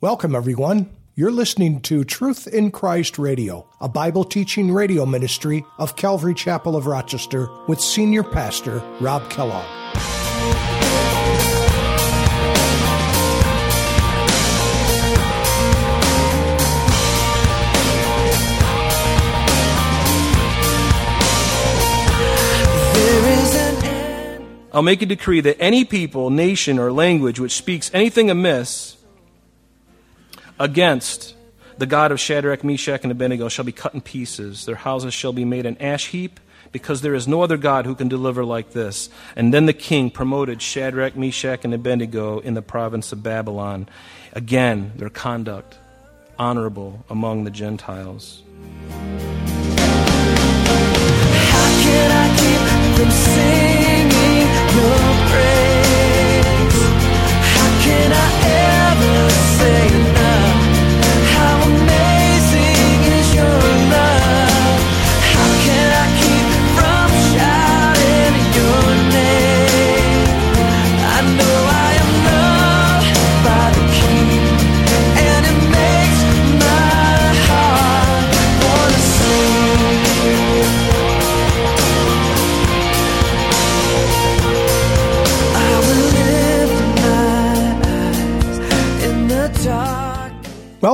Welcome, everyone. You're listening to Truth in Christ Radio, a Bible teaching radio ministry of Calvary Chapel of Rochester with Senior Pastor Rob Kellogg. I'll make a decree that any people, nation, or language which speaks anything amiss against the God of Shadrach, Meshach, and Abednego shall be cut in pieces. Their houses shall be made an ash heap, because there is no other God who can deliver like this. And then the king promoted Shadrach, Meshach, and Abednego in the province of Babylon. Again, their conduct honorable among the Gentiles. How can I keep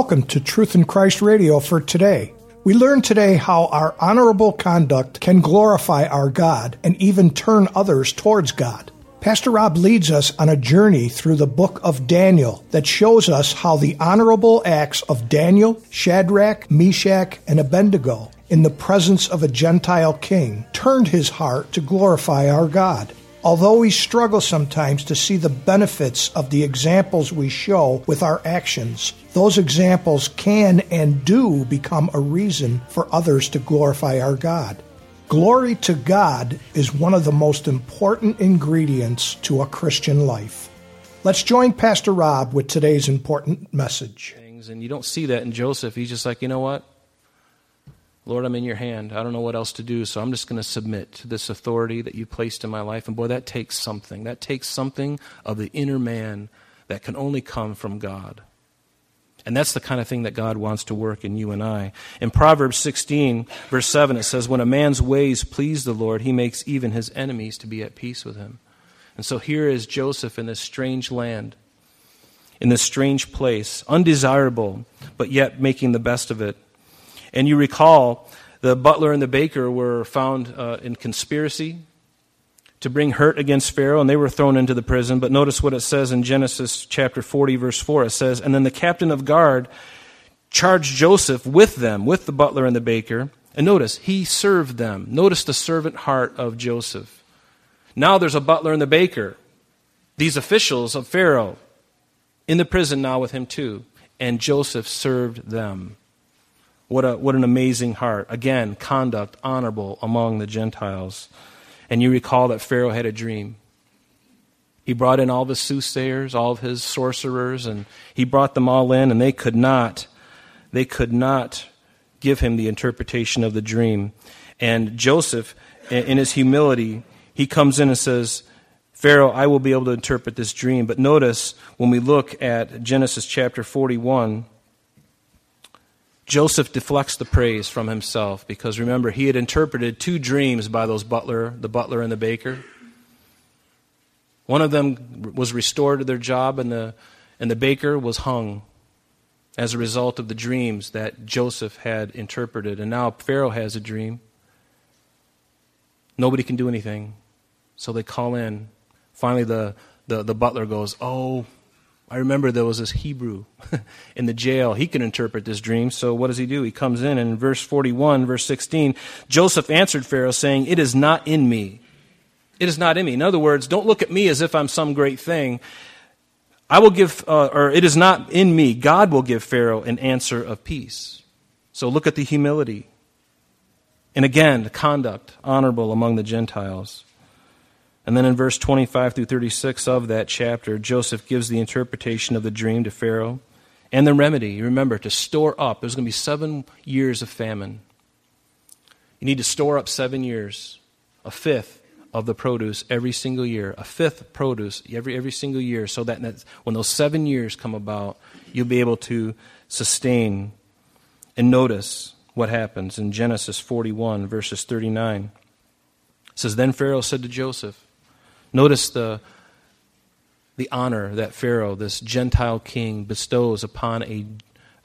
Welcome to Truth in Christ Radio for today. We learn today how our honorable conduct can glorify our God and even turn others towards God. Pastor Rob leads us on a journey through the book of Daniel that shows us how the honorable acts of Daniel, Shadrach, Meshach, and Abednego in the presence of a Gentile king turned his heart to glorify our God. Although we struggle sometimes to see the benefits of the examples we show with our actions, those examples can and do become a reason for others to glorify our God. Glory to God is one of the most important ingredients to a Christian life. Let's join Pastor Rob with today's important message. And you don't see that in Joseph. He's just like, you know what? Lord, I'm in your hand. I don't know what else to do, so I'm just going to submit to this authority that you placed in my life. And boy, that takes something. That takes something of the inner man that can only come from God. And that's the kind of thing that God wants to work in you and I. In Proverbs 16, verse 7, it says, When a man's ways please the Lord, he makes even his enemies to be at peace with him. And so here is Joseph in this strange land, in this strange place, undesirable, but yet making the best of it. And you recall the butler and the baker were found uh, in conspiracy to bring hurt against Pharaoh, and they were thrown into the prison. But notice what it says in Genesis chapter 40, verse 4. It says, And then the captain of guard charged Joseph with them, with the butler and the baker. And notice, he served them. Notice the servant heart of Joseph. Now there's a butler and the baker, these officials of Pharaoh, in the prison now with him too. And Joseph served them. What, a, what an amazing heart. Again, conduct honorable among the Gentiles. And you recall that Pharaoh had a dream. He brought in all of his soothsayers, all of his sorcerers, and he brought them all in, and they could not, they could not give him the interpretation of the dream. And Joseph, in his humility, he comes in and says, Pharaoh, I will be able to interpret this dream. But notice when we look at Genesis chapter 41, Joseph deflects the praise from himself because remember, he had interpreted two dreams by those butler, the butler and the baker. One of them was restored to their job, and the, and the baker was hung as a result of the dreams that Joseph had interpreted. And now Pharaoh has a dream. Nobody can do anything. So they call in. Finally, the, the, the butler goes, Oh, I remember there was this Hebrew in the jail. He can interpret this dream. So what does he do? He comes in and in verse 41, verse 16, Joseph answered Pharaoh saying, It is not in me. It is not in me. In other words, don't look at me as if I'm some great thing. I will give, uh, or it is not in me. God will give Pharaoh an answer of peace. So look at the humility. And again, the conduct honorable among the Gentiles. And then in verse 25 through 36 of that chapter, Joseph gives the interpretation of the dream to Pharaoh and the remedy. Remember, to store up. There's going to be seven years of famine. You need to store up seven years, a fifth of the produce every single year, a fifth produce every, every single year, so that when those seven years come about, you'll be able to sustain. And notice what happens in Genesis 41, verses 39. It says, Then Pharaoh said to Joseph, Notice the, the honor that Pharaoh, this Gentile king, bestows upon a,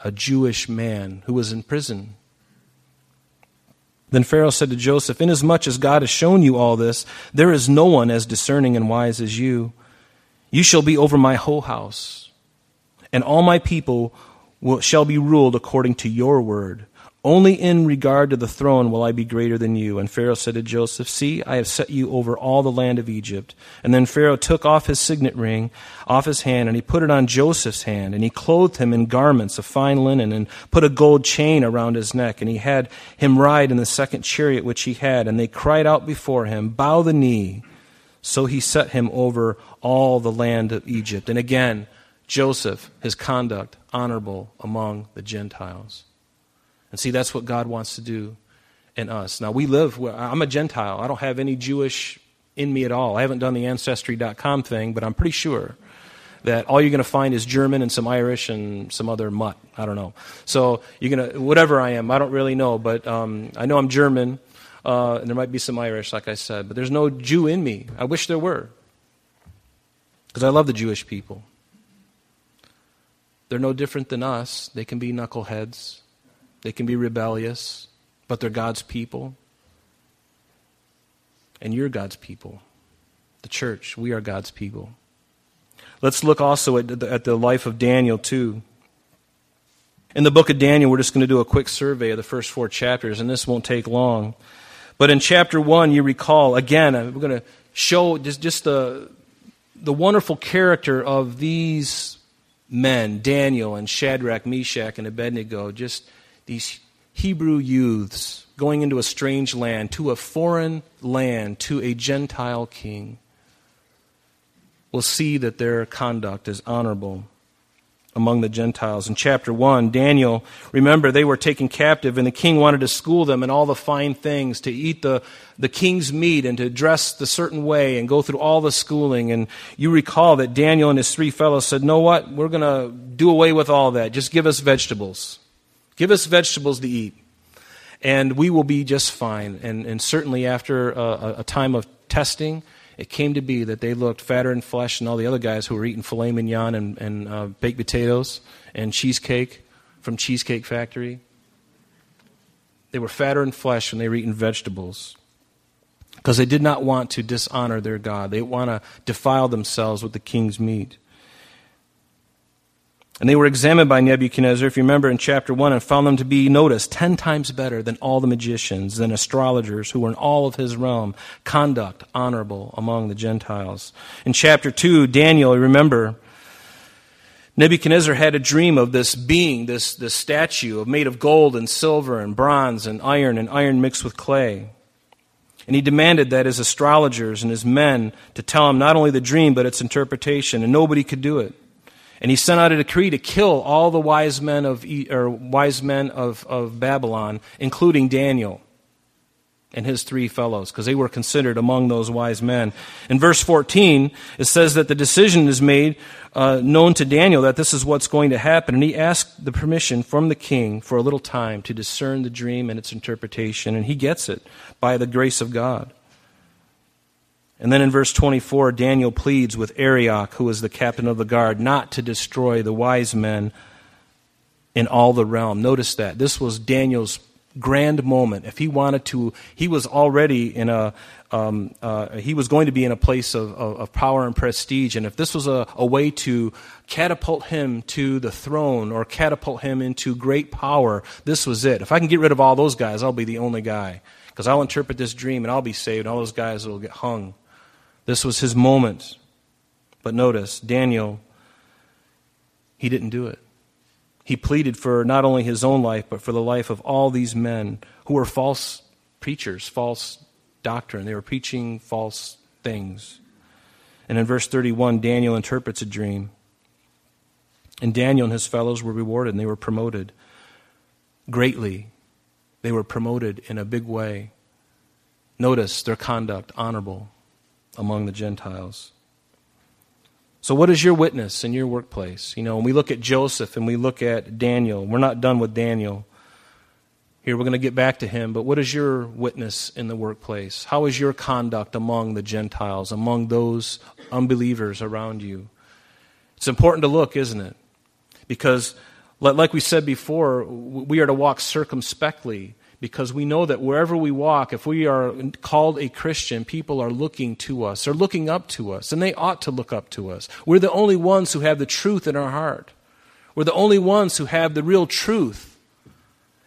a Jewish man who was in prison then Pharaoh said to Joseph, Inasmuch as God has shown you all this, there is no one as discerning and wise as you. You shall be over my whole house, and all my people will, shall be ruled according to your word. Only in regard to the throne will I be greater than you. And Pharaoh said to Joseph, See, I have set you over all the land of Egypt. And then Pharaoh took off his signet ring off his hand, and he put it on Joseph's hand, and he clothed him in garments of fine linen, and put a gold chain around his neck. And he had him ride in the second chariot which he had. And they cried out before him, Bow the knee. So he set him over all the land of Egypt. And again, Joseph, his conduct honorable among the Gentiles. And see, that's what God wants to do in us. Now, we live, I'm a Gentile. I don't have any Jewish in me at all. I haven't done the Ancestry.com thing, but I'm pretty sure that all you're going to find is German and some Irish and some other mutt. I don't know. So you're going to, whatever I am, I don't really know, but um, I know I'm German, uh, and there might be some Irish, like I said, but there's no Jew in me. I wish there were, because I love the Jewish people. They're no different than us. They can be knuckleheads. They can be rebellious, but they're God's people. And you're God's people. The church, we are God's people. Let's look also at the, at the life of Daniel, too. In the book of Daniel, we're just going to do a quick survey of the first four chapters, and this won't take long. But in chapter 1, you recall, again, uh, we're going to show just, just the, the wonderful character of these men, Daniel and Shadrach, Meshach, and Abednego, just these Hebrew youths going into a strange land, to a foreign land, to a Gentile king, will see that their conduct is honorable among the Gentiles. In chapter 1, Daniel, remember, they were taken captive, and the king wanted to school them in all the fine things, to eat the, the king's meat and to dress the certain way and go through all the schooling. And you recall that Daniel and his three fellows said, Know what? We're going to do away with all that. Just give us vegetables. Give us vegetables to eat, and we will be just fine. And, and certainly, after a, a time of testing, it came to be that they looked fatter in flesh than all the other guys who were eating filet mignon and, and uh, baked potatoes and cheesecake from Cheesecake Factory. They were fatter in flesh when they were eating vegetables because they did not want to dishonor their God. They want to defile themselves with the king's meat. And they were examined by Nebuchadnezzar, if you remember in chapter 1, and found them to be, notice, ten times better than all the magicians, than astrologers who were in all of his realm, conduct honorable among the Gentiles. In chapter 2, Daniel, remember, Nebuchadnezzar had a dream of this being, this, this statue made of gold and silver and bronze and iron and iron mixed with clay. And he demanded that his astrologers and his men to tell him not only the dream but its interpretation, and nobody could do it. And he sent out a decree to kill all the wise men of, or wise men of, of Babylon, including Daniel and his three fellows, because they were considered among those wise men. In verse 14, it says that the decision is made uh, known to Daniel that this is what's going to happen. And he asked the permission from the king for a little time to discern the dream and its interpretation. And he gets it by the grace of God. And then in verse 24, Daniel pleads with Arioch, who was the captain of the guard, not to destroy the wise men in all the realm. Notice that. This was Daniel's grand moment. If he wanted to, he was already in a, um, uh, he was going to be in a place of, of, of power and prestige. And if this was a, a, way to catapult him to the throne or catapult him into great power, this was it. If I can get rid of all those guys, I'll be the only guy. Because I'll interpret this dream and I'll be saved, and all those guys will get hung. This was his moment. But notice, Daniel, he didn't do it. He pleaded for not only his own life, but for the life of all these men who were false preachers, false doctrine. They were preaching false things. And in verse 31, Daniel interprets a dream. And Daniel and his fellows were rewarded and they were promoted greatly. They were promoted in a big way. Notice their conduct honorable among the Gentiles. So, what is your witness in your workplace? You know, when we look at Joseph and we look at Daniel, we're not done with Daniel. Here, we're going to get back to him, but what is your witness in the workplace? How is your conduct among the Gentiles, among those unbelievers around you? It's important to look, isn't it? Because, like we said before, we are to walk circumspectly because we know that wherever we walk, if we are called a Christian, people are looking to us. They're looking up to us, and they ought to look up to us. We're the only ones who have the truth in our heart. We're the only ones who have the real truth.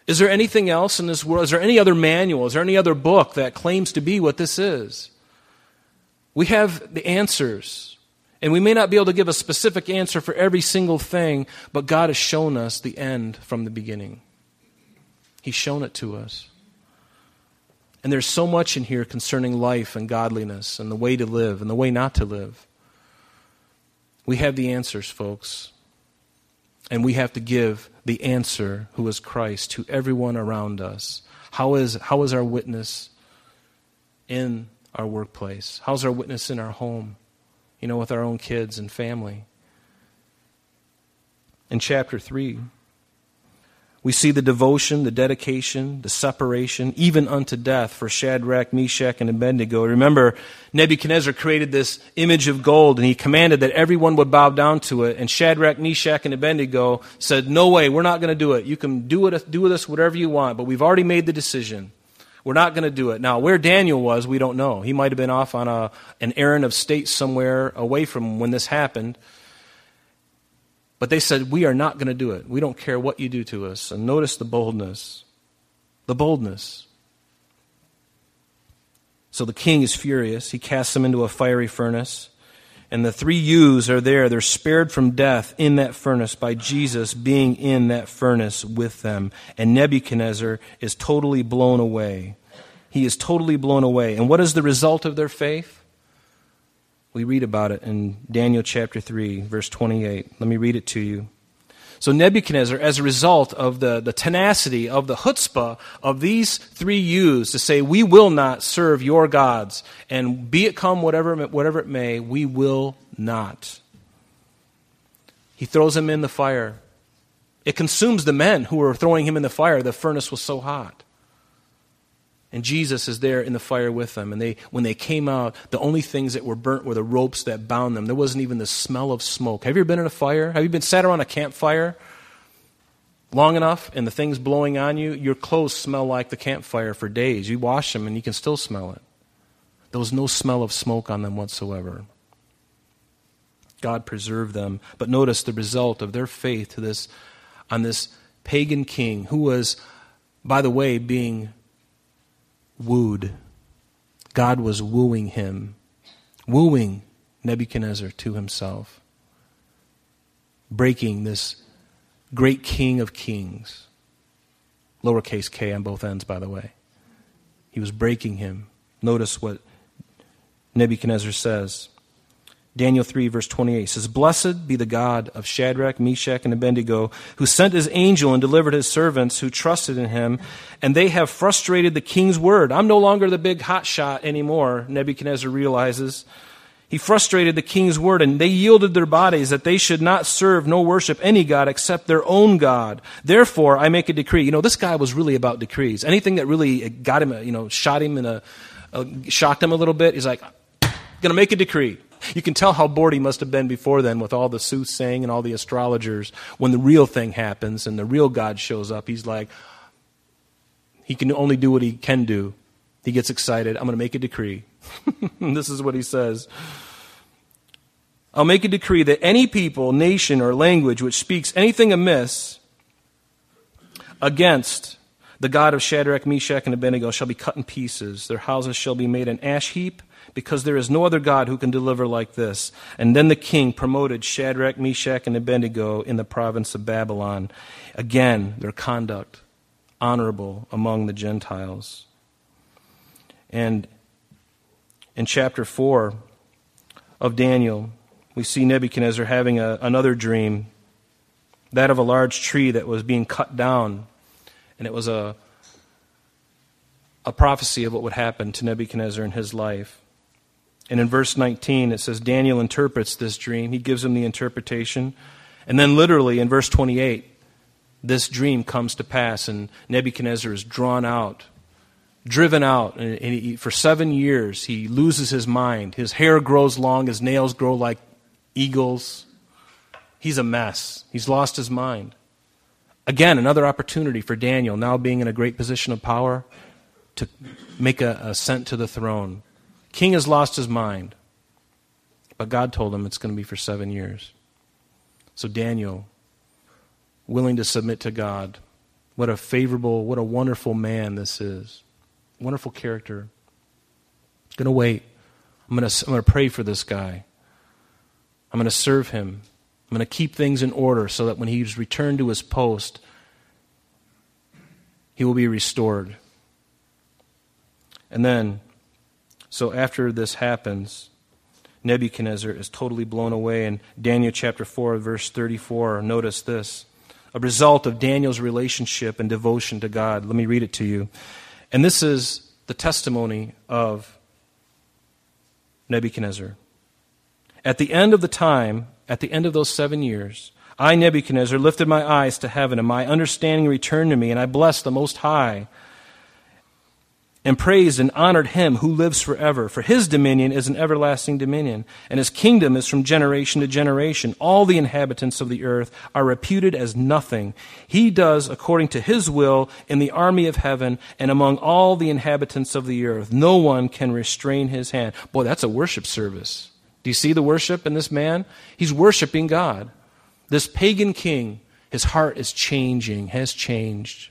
Is there anything else in this world? Is there any other manual? Is there any other book that claims to be what this is? We have the answers. And we may not be able to give a specific answer for every single thing, but God has shown us the end from the beginning. He's shown it to us. And there's so much in here concerning life and godliness and the way to live and the way not to live. We have the answers, folks. And we have to give the answer, who is Christ, to everyone around us. How is, how is our witness in our workplace? How's our witness in our home? You know, with our own kids and family. In chapter 3, we see the devotion, the dedication, the separation, even unto death for Shadrach, Meshach, and Abednego. Remember, Nebuchadnezzar created this image of gold, and he commanded that everyone would bow down to it. And Shadrach, Meshach, and Abednego said, No way, we're not going to do it. You can do, it, do with us whatever you want, but we've already made the decision. We're not going to do it. Now, where Daniel was, we don't know. He might have been off on a, an errand of state somewhere away from when this happened. But they said, We are not going to do it. We don't care what you do to us. And notice the boldness. The boldness. So the king is furious. He casts them into a fiery furnace. And the three youths are there. They're spared from death in that furnace by Jesus being in that furnace with them. And Nebuchadnezzar is totally blown away. He is totally blown away. And what is the result of their faith? We read about it in Daniel chapter 3, verse 28. Let me read it to you. So Nebuchadnezzar, as a result of the, the tenacity, of the chutzpah of these three youths to say, we will not serve your gods, and be it come whatever, whatever it may, we will not. He throws him in the fire. It consumes the men who were throwing him in the fire. The furnace was so hot. And Jesus is there in the fire with them. And they, when they came out, the only things that were burnt were the ropes that bound them. There wasn't even the smell of smoke. Have you ever been in a fire? Have you been sat around a campfire long enough and the thing's blowing on you? Your clothes smell like the campfire for days. You wash them and you can still smell it. There was no smell of smoke on them whatsoever. God preserved them. But notice the result of their faith to this, on this pagan king who was, by the way, being wooed. God was wooing him, wooing Nebuchadnezzar to himself, breaking this great king of kings. Lowercase k on both ends, by the way. He was breaking him. Notice what Nebuchadnezzar says. Daniel 3, verse 28 says, Blessed be the God of Shadrach, Meshach, and Abednego, who sent his angel and delivered his servants who trusted in him, and they have frustrated the king's word. I'm no longer the big hot shot anymore, Nebuchadnezzar realizes. He frustrated the king's word, and they yielded their bodies that they should not serve nor worship any God except their own God. Therefore, I make a decree. You know, this guy was really about decrees. Anything that really got him, you know, shot him in a, uh, shocked him a little bit, he's like, gonna make a decree. You can tell how bored he must have been before then with all the soothsaying and all the astrologers. When the real thing happens and the real God shows up, he's like, he can only do what he can do. He gets excited. I'm going to make a decree. this is what he says. I'll make a decree that any people, nation, or language which speaks anything amiss against the God of Shadrach, Meshach, and Abednego shall be cut in pieces. Their houses shall be made an ash heap because there is no other God who can deliver like this. And then the king promoted Shadrach, Meshach, and Abednego in the province of Babylon. Again, their conduct honorable among the Gentiles. And in chapter 4 of Daniel, we see Nebuchadnezzar having a, another dream, that of a large tree that was being cut down. And it was a, a prophecy of what would happen to Nebuchadnezzar in his life. And in verse 19, it says Daniel interprets this dream. He gives him the interpretation. And then, literally, in verse 28, this dream comes to pass, and Nebuchadnezzar is drawn out, driven out. And he, for seven years, he loses his mind. His hair grows long, his nails grow like eagles. He's a mess. He's lost his mind. Again, another opportunity for Daniel, now being in a great position of power, to make a ascent to the throne. King has lost his mind, but God told him it's going to be for seven years. So Daniel, willing to submit to God, what a favorable, what a wonderful man this is. Wonderful character. Going to wait. I'm going to, I'm going to pray for this guy. I'm going to serve him. I'm going to keep things in order so that when he's returned to his post, he will be restored. And then, so after this happens, Nebuchadnezzar is totally blown away. In Daniel chapter 4, verse 34, notice this a result of Daniel's relationship and devotion to God. Let me read it to you. And this is the testimony of Nebuchadnezzar. At the end of the time, at the end of those seven years, I, Nebuchadnezzar, lifted my eyes to heaven, and my understanding returned to me, and I blessed the Most High, and praised and honored him who lives forever. For his dominion is an everlasting dominion, and his kingdom is from generation to generation. All the inhabitants of the earth are reputed as nothing. He does according to his will in the army of heaven and among all the inhabitants of the earth. No one can restrain his hand. Boy, that's a worship service. Do you see the worship in this man? He's worshiping God. This pagan king, his heart is changing, has changed.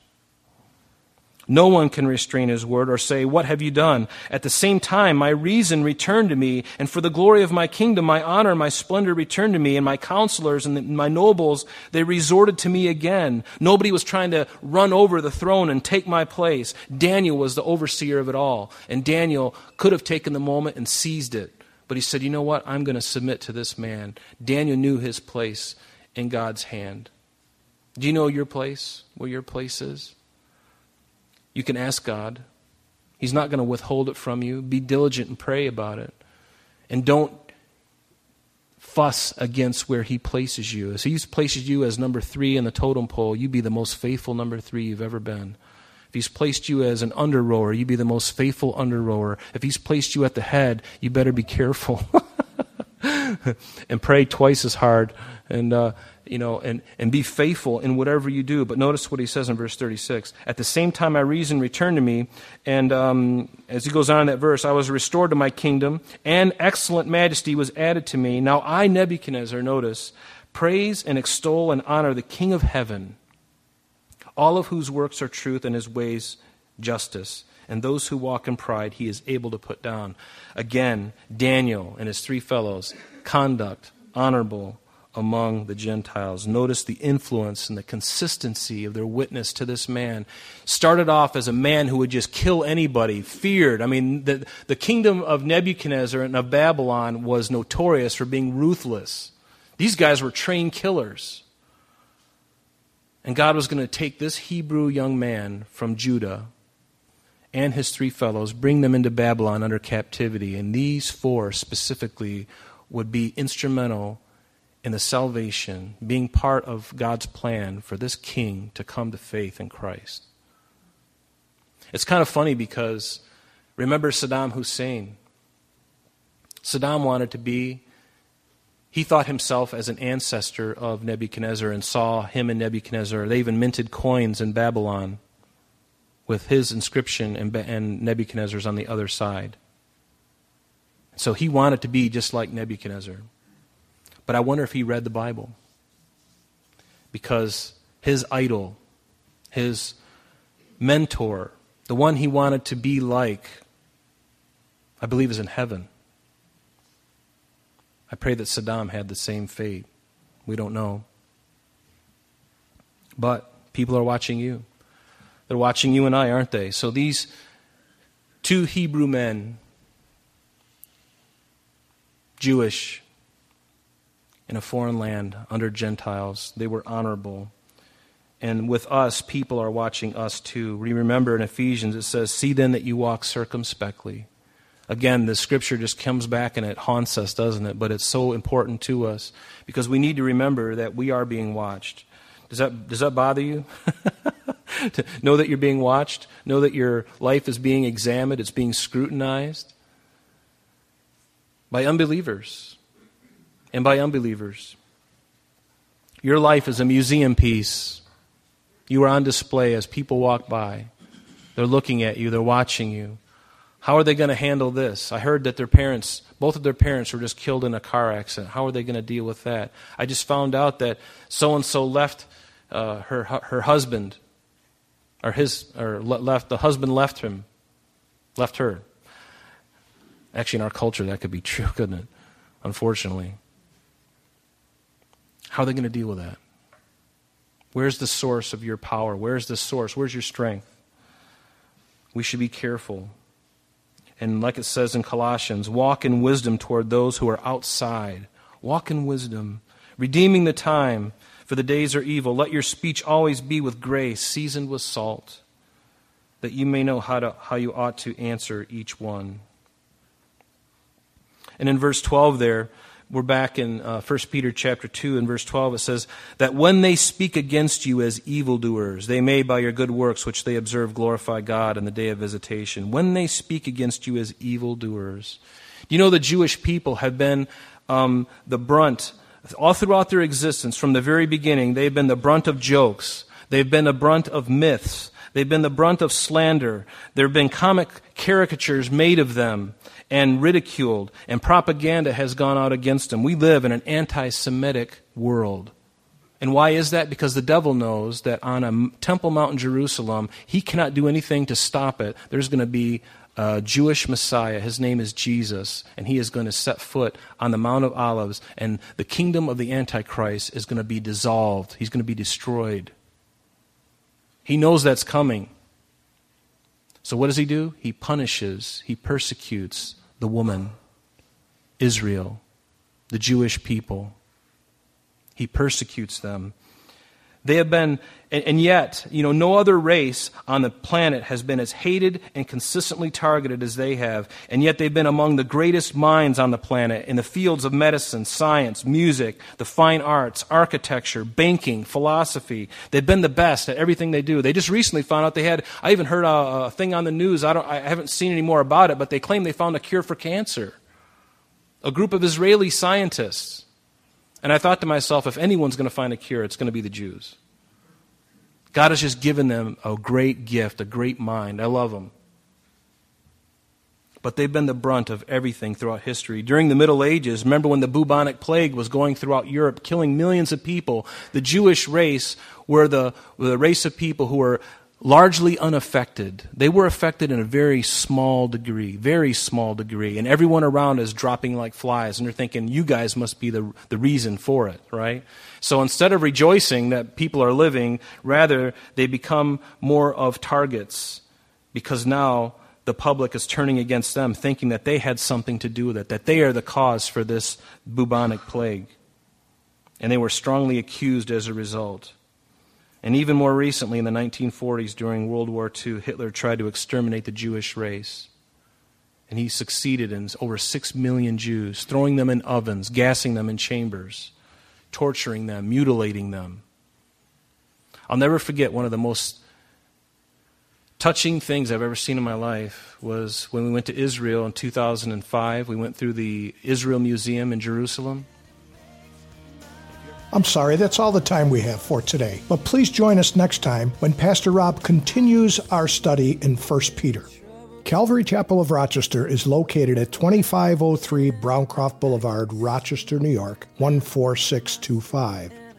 No one can restrain his word or say, What have you done? At the same time, my reason returned to me, and for the glory of my kingdom, my honor, my splendor returned to me, and my counselors and my nobles, they resorted to me again. Nobody was trying to run over the throne and take my place. Daniel was the overseer of it all, and Daniel could have taken the moment and seized it. But he said, You know what? I'm going to submit to this man. Daniel knew his place in God's hand. Do you know your place, where your place is? You can ask God. He's not going to withhold it from you. Be diligent and pray about it. And don't fuss against where He places you. As He places you as number three in the totem pole, you be the most faithful number three you've ever been. If He's placed you as an under rower, you be the most faithful under rower. If He's placed you at the head, you better be careful. and pray twice as hard. And, uh, you know, and, and be faithful in whatever you do. But notice what he says in verse 36. At the same time, my reason returned to me. And um, as he goes on in that verse, I was restored to my kingdom, and excellent majesty was added to me. Now I, Nebuchadnezzar, notice, praise and extol and honor the King of heaven, all of whose works are truth and his ways justice. And those who walk in pride, he is able to put down. Again, Daniel and his three fellows, conduct, honorable, among the Gentiles. Notice the influence and the consistency of their witness to this man. Started off as a man who would just kill anybody, feared. I mean, the, the kingdom of Nebuchadnezzar and of Babylon was notorious for being ruthless. These guys were trained killers. And God was going to take this Hebrew young man from Judah and his three fellows, bring them into Babylon under captivity. And these four specifically would be instrumental in the salvation, being part of God's plan for this king to come to faith in Christ. It's kind of funny because remember Saddam Hussein. Saddam wanted to be, he thought himself as an ancestor of Nebuchadnezzar and saw him and Nebuchadnezzar. They even minted coins in Babylon with his inscription and, and Nebuchadnezzar's on the other side. So he wanted to be just like Nebuchadnezzar. But I wonder if he read the Bible. Because his idol, his mentor, the one he wanted to be like, I believe is in heaven. I pray that Saddam had the same fate. We don't know. But people are watching you. They're watching you and I, aren't they? So these two Hebrew men, Jewish, in a foreign land under Gentiles. They were honorable. And with us, people are watching us too. We remember in Ephesians it says, See then that you walk circumspectly. Again, the scripture just comes back and it haunts us, doesn't it? But it's so important to us because we need to remember that we are being watched. Does that, does that bother you? to know that you're being watched, know that your life is being examined, it's being scrutinized by unbelievers and by unbelievers. Your life is a museum piece. You are on display as people walk by. They're looking at you, they're watching you. How are they going to handle this? I heard that their parents, both of their parents, were just killed in a car accident. How are they going to deal with that? I just found out that so and so left uh, her her husband, or his, or left the husband left him, left her. Actually, in our culture, that could be true, couldn't it? Unfortunately. How are they going to deal with that? Where's the source of your power? Where's the source? Where's your strength? We should be careful. And like it says in Colossians, walk in wisdom toward those who are outside. Walk in wisdom, redeeming the time, for the days are evil. Let your speech always be with grace, seasoned with salt, that you may know how, to, how you ought to answer each one. And in verse 12 there, we're back in uh, 1 Peter chapter 2 and verse 12. It says, That when they speak against you as evildoers, they may by your good works which they observe glorify God in the day of visitation. When they speak against you as evildoers. Do you know the Jewish people have been um, the brunt, all throughout their existence, from the very beginning, they've been the brunt of jokes. They've been the brunt of myths. They've been the brunt of slander. There have been comic caricatures made of them and ridiculed, and propaganda has gone out against them. We live in an anti Semitic world. And why is that? Because the devil knows that on a Temple Mount in Jerusalem, he cannot do anything to stop it. There's going to be a Jewish Messiah. His name is Jesus, and he is going to set foot on the Mount of Olives, and the kingdom of the Antichrist is going to be dissolved. He's going to be destroyed. He knows that's coming. So, what does he do? He punishes, he persecutes the woman, Israel, the Jewish people. He persecutes them. They have been, and, yet, you know, no other race on the planet has been as hated and consistently targeted as they have. And yet they've been among the greatest minds on the planet in the fields of medicine, science, music, the fine arts, architecture, banking, philosophy. They've been the best at everything they do. They just recently found out they had, I even heard a, a thing on the news, I, don't, I haven't seen any more about it, but they claim they found a cure for cancer. A group of Israeli scientists and I thought to myself, if anyone's going to find a cure, it's going to be the Jews. God has just given them a great gift, a great mind. I love them. But they've been the brunt of everything throughout history. During the Middle Ages, remember when the bubonic plague was going throughout Europe, killing millions of people? The Jewish race were the, were the race of people who were largely unaffected. They were affected in a very small degree, very small degree. And everyone around is dropping like flies, and they're thinking, you guys must be the, the reason for it, right? So instead of rejoicing that people are living, rather, they become more of targets because now the public is turning against them, thinking that they had something to do with it, that they are the cause for this bubonic plague. And they were strongly accused as a result. And even more recently, in the 1940s, during World War II, Hitler tried to exterminate the Jewish race. And he succeeded in over six million Jews, throwing them in ovens, gassing them in chambers, torturing them, mutilating them. I'll never forget one of the most touching things I've ever seen in my life was when we went to Israel in 2005. We went through the Israel Museum in Jerusalem. I'm sorry, that's all the time we have for today. But please join us next time when Pastor Rob continues our study in 1 Peter. Calvary Chapel of Rochester is located at 2503 Browncroft Boulevard, Rochester, New York, 14625.